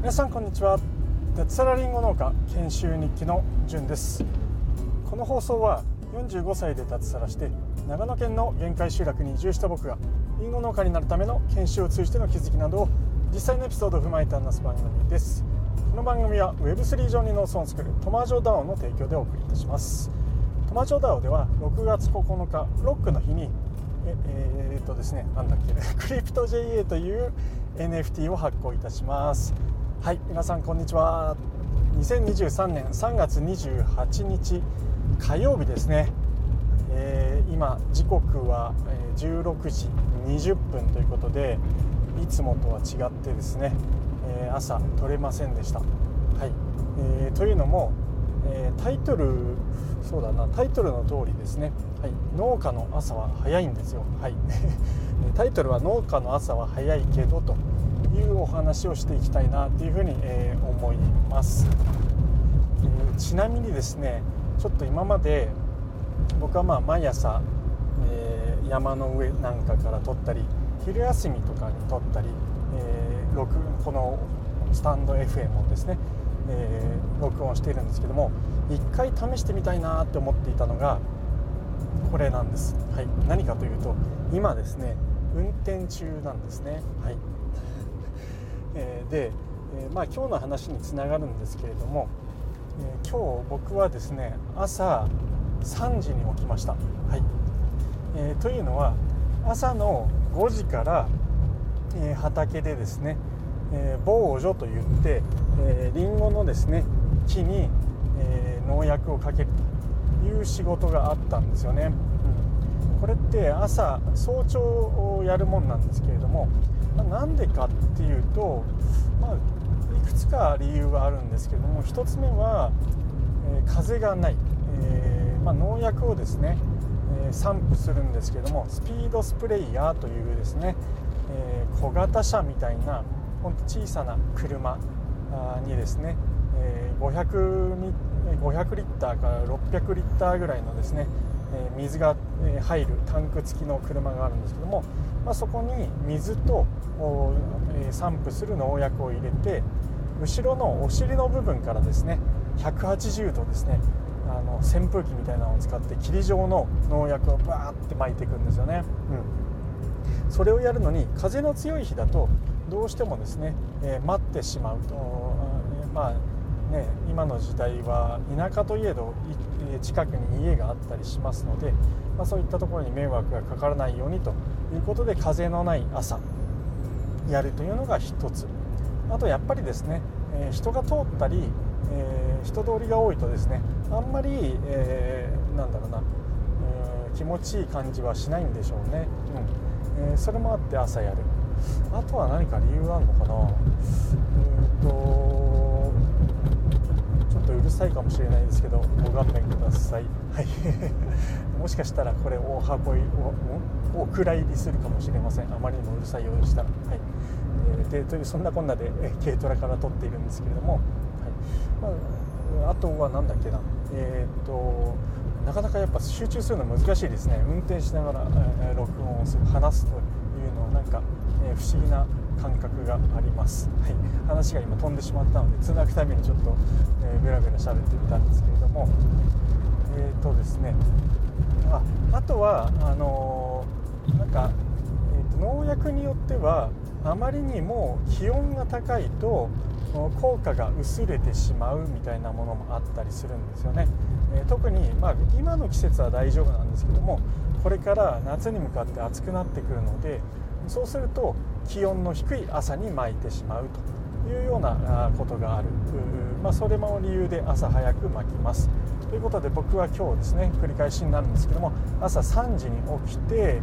皆さんこんにちは。脱サラリンゴ農家研修日記のじゅんです。この放送は45歳で脱サラして長野県の限界集落に移住した僕がリンゴ農家になるための研修を通じての気づきなどを実際のエピソードを踏まえて話す番組です。この番組は Web3 上に農村を作るトマジョダオの提供でお送りいたします。トマジョダオでは6月9日ロックの日にええー、っとですねなんだっけ クリプト JA という NFT を発行いたします。はい皆さんこんにちは。2023年3月28日火曜日ですね、えー、今時刻は16時20分ということでいつもとは違ってですね、えー、朝取れませんでした。はいえー、というのも、えー、タイトルそうだな。タイトルの通りですね、はい、農家の朝は早いんですよ。はい。タイトルは「農家の朝は早いけど」というお話をしていきたいなというふうに、え思います、えちなみにですねちょっと今まで僕はまあ毎朝、え山の上なんかから撮ったり昼休みとかに撮ったり、えー、録このスタンド FM をですね、えー、録音しているんですけども一回試してみたいなって思っていたのがこれなんです、はい、何かというと今ですね運転中なんですね、はい。えー、で、えー、まあ、今日の話につながるんですけれども、えー、今日僕はですね朝3時に起きました、はい。えというのは朝の5時から、えー、畑でですね、えー、防除といって、えー、リンゴのですね木に、えー、農薬をかけるという仕事があったんですよね、うん、これって朝早朝をやるもんなんですけれども、まあ、なんでかっていうと、まあ、いくつか理由はあるんですけれども1つ目は、え風がない、えまあ、農薬をですねえ散布するんですけどもスピードスプレーヤーというですね、えー、小型車みたいなほんと小さな車にですね、えー、500, 500リッターから600リッターぐらいのですね、え、水が入るタンク付きの車があるんですけども、まあ、そこに水と、え、散布する農薬を入れて後ろのお尻の部分からですね180度ですねあの扇風機みたいなのを使って霧状の農薬をバーって撒いていくんですよね、うん、それをやるのに風の強い日だとどうしてもですね、えー、待ってしまうと、まあね今の時代は田舎といえど近くに家があったりしますので、まあ、そういったところに迷惑がかからないようにということで風のない朝やるというのが1つ。あとやっぱりですね、え、人が通ったりえ、人通りが多いとですねあんまり、えー、なんだろうな、え、気持ちいい感じはしないんでしょうね、うん。えー、それもあって朝やる。あとは何か理由あるのかな。うんとるさいかもしれないですけどご勘弁ください。はい。もしかしたらこれ大羽こいおお蔵入りするかもしれません。あまりにもうるさいようでしたら。はい。えー、でというそんなこんなで、軽トラから撮っているんですけれども、はい。まあ、あとは何だっけな。えー、っとなかなかやっぱ集中するの難しいですね。運転しながら、え、録音をする話すというのなんか、え、不思議な感覚があります、はい、話が今飛んでしまったのでつなぐためにちょっと、えー、ベラベラ喋ってみたんですけれども。えっ、とですね。ああとはあのなんか、えーと農薬によってはあまりにも気温が高いと効果が薄れてしまうみたいなものもあったりするんですよね、えー、特に、まあ、今の季節は大丈夫なんですけどもこれから夏に向かって暑くなってくるのでそうすると気温の低い朝に巻いてしまうというようなことがある、まあ、それも理由で朝早く巻きます。ということで僕は今日ですね繰り返しになるんですけども朝3時に起きてで、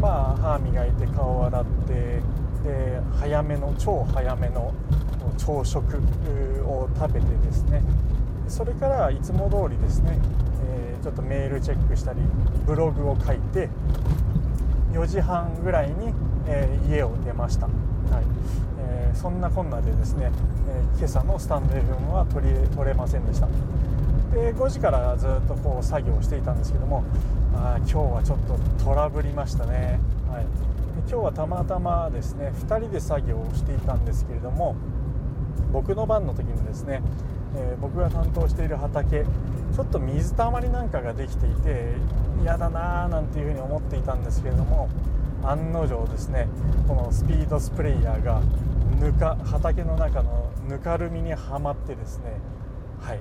まあ、歯磨いて顔を洗ってで早めの超早めの朝食を食べてですねそれからいつも通りですね、ちょっとメールチェックしたりブログを書いて4時半ぐらいに、えー、家を出ました、はい。えー、そんなこんなでですね、え今朝のスタンド FM は取り取れませんでした。で5時からずっとこう作業していたんですけどもあ今日はちょっとトラブりましたね、はい、で今日はたまたまですね2人で作業をしていたんですけれども僕の番の時にですね、えー、僕が担当している畑ちょっと水たまりなんかができていて嫌だなーなんていうふうに思っていたんですけれども案の定ですねこのスピードスプレーヤーがぬか畑の中のぬかるみにはまってですねはい。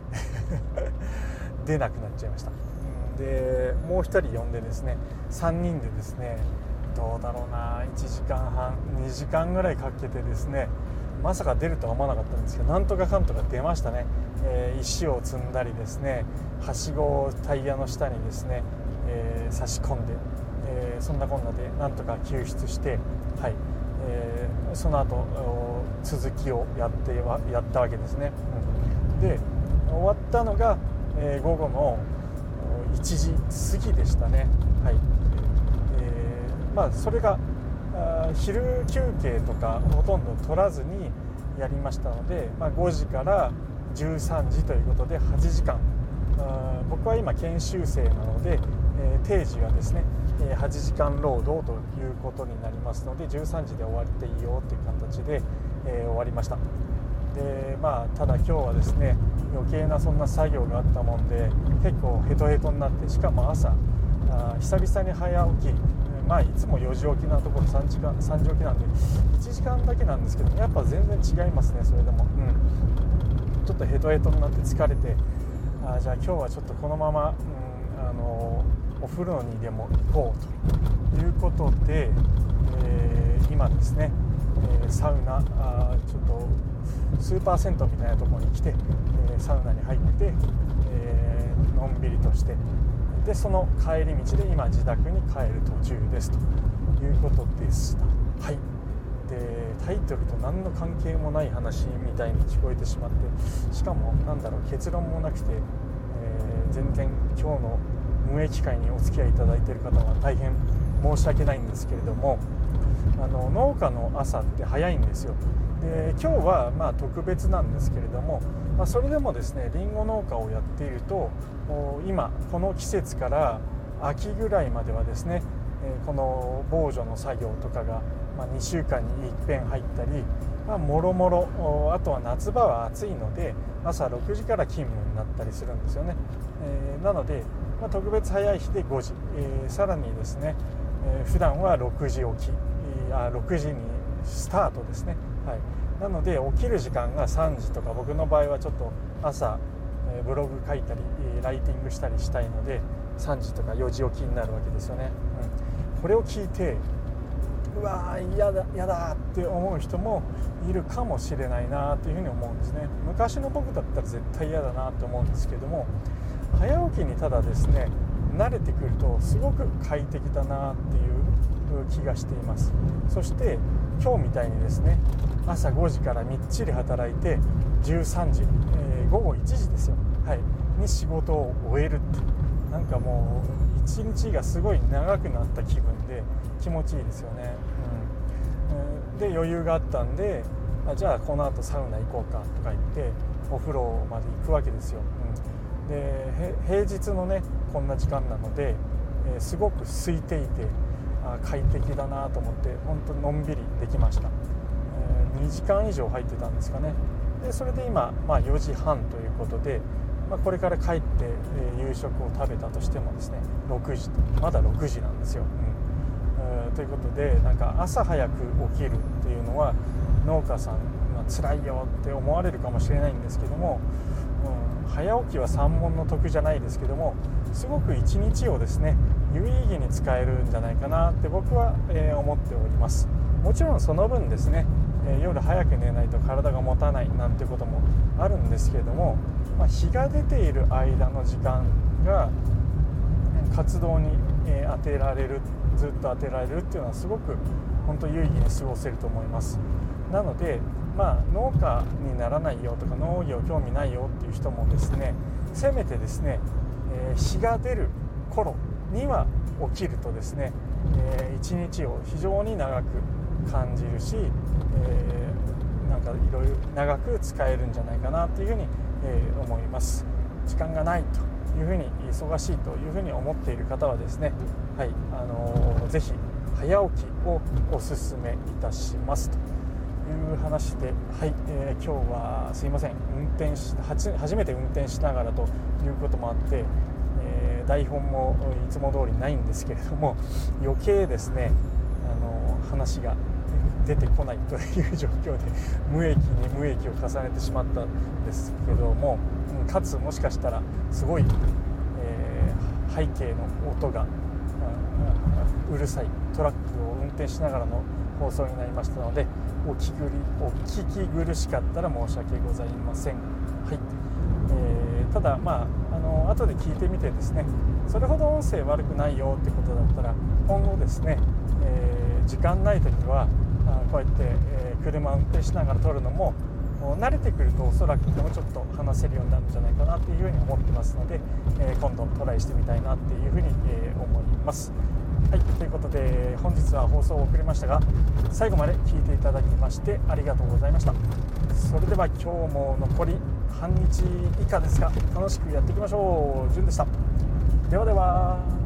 出なくなっちゃいました。でもう1人呼んでですね3人でですねどうだろうな1時間半2時間ぐらいかけてですねまさか出るとは思わなかったんですけどなんとかかんとか出ましたね、えー、石を積んだりですねはしごをタイヤの下にですね、えー、差し込んで、えー、そんなこんなでなんとか救出して、はい。えー、その後続きをやってはやったわけですね、うん、で終わったのが、え午後の1時過ぎでしたね。はい、えまあそれが昼休憩とかほとんど取らずにやりましたので、まあ、5時から13時ということで8時間。僕は今研修生なので、えー、定時はですね8時間労働ということになりますので13時で終わっていいよという形で、えー、終わりました。でまあただ今日はですね余計なそんな作業があったもんで結構ヘトヘトになってしかも朝あ久々に早起きまあいつも4時起きなところ3時間3時起きなんで1時間だけなんですけどやっぱ全然違いますねそれでも、うん、ちょっとヘトヘトになって疲れてあじゃあ今日はちょっとこのまま、うん、あのお風呂にでも行こうということで、えー、今ですね、えー、サウナあちょっとスーパー銭湯みたいなところに来て、えー、サウナに入って、えのんびりとしてでその帰り道で今自宅に帰る途中ですということでした。はい。でタイトルと何の関係もない話みたいに聞こえてしまってしかも何だろう結論もなくて、えー、全然今日の無益会にお付き合いいただいている方は大変申し訳ないんですけれどもあの農家の朝って早いんですよ。で今日はまあ特別なんですけれども、まあ、それでもですねりんご農家をやっていると今この季節から秋ぐらいまではですねこの防除の作業とかが、2週間にいっぺん入ったり、まあ、もろもろあとは夏場は暑いので朝6時から勤務になったりするんですよね、なので、特別早い日で5時、えー、さらにですね、普段は6時起き。あ6時にスタートですね、はい、なので起きる時間が3時とか僕の場合はちょっと朝ブログ書いたりライティングしたりしたいので3時とか4時起きになるわけですよね、うん、これを聞いてうわー嫌だ嫌だって思う人もいるかもしれないなというふうに思うんですね。昔の僕だったら絶対嫌だなと思うんですけども早起きにただですね慣れてくるとすごく快適だなっていう気がしています。そして今日みたいにですね朝5時からみっちり働いて13時、えー、午後1時ですよ、はい、に仕事を終えるってなんかもう一日がすごい長くなった気分で気持ちいいですよね、うん、で余裕があったんであじゃあこのあとサウナ行こうかとか言ってお風呂まで行くわけですよ、うん、で平日のねこんな時間なので、えー、すごく空いていて快適だなと思って本当のんびりできました、えー、2時間以上入ってたんですかね。でそれで今、まあ、4時半ということで、まあ、これから帰って、えー、夕食を食べたとしてもですね6時まだ6時なんですよ、うん。えー、ということでなんか朝早く起きるっていうのは農家さんは辛いよって思われるかもしれないんですけども、うん、早起きは三問の得じゃないですけどもすごく一日をですね有意義に使えるんじゃないかなって僕は、えー、思っております。もちろんその分ですねえ夜早く寝ないと体が持たないなんてこともあるんですけれども、まあ、日が出ている間の時間が活動に、え当てられるずっと当てられるっていうのはすごく本当有意義に過ごせると思います。なのでまあ農家にならないよとか農業興味ないよっていう人もですねせめてですね、え日が出る頃には起きるとですね、えー、一日を非常に長く感じるし、え、なんかいろいろ長く使えるんじゃないかなっていうふうに、え、思います。時間がないというふうに忙しいというふうに思っている方はですね、はいあのー、ぜひ早起きをおすすめいたしますと。いう話で、はいえー、今日はすいません。運転し初めて運転しながらということもあって、えー、台本もいつも通りないんですけれども 余計ですね、あの、話が出てこないという状況で 無益に無益を重ねてしまったんですけどもかつもしかしたらすごい、えー、背景の音がうるさいトラックを運転しながらの放送になりましたのでお聞きお聞き苦しかったら申し訳ございません。はいえー、ただ、まあ、あの後で聞いてみてですねそれほど音声悪くないよってことだったら今後ですね、えー、時間ない時はこうやって、え車運転しながら撮るのも慣れてくるとおそらくもうちょっと話せるようになるんじゃないかなっていうふうに思ってますので、え今度トライしてみたいなっていうふうに、え思います。はいということで本日は放送を遅れましたが最後まで聞いていただきましてありがとうございました。それでは今日も残り半日以下ですが楽しくやっていきましょう。じゅんでした。ではでは。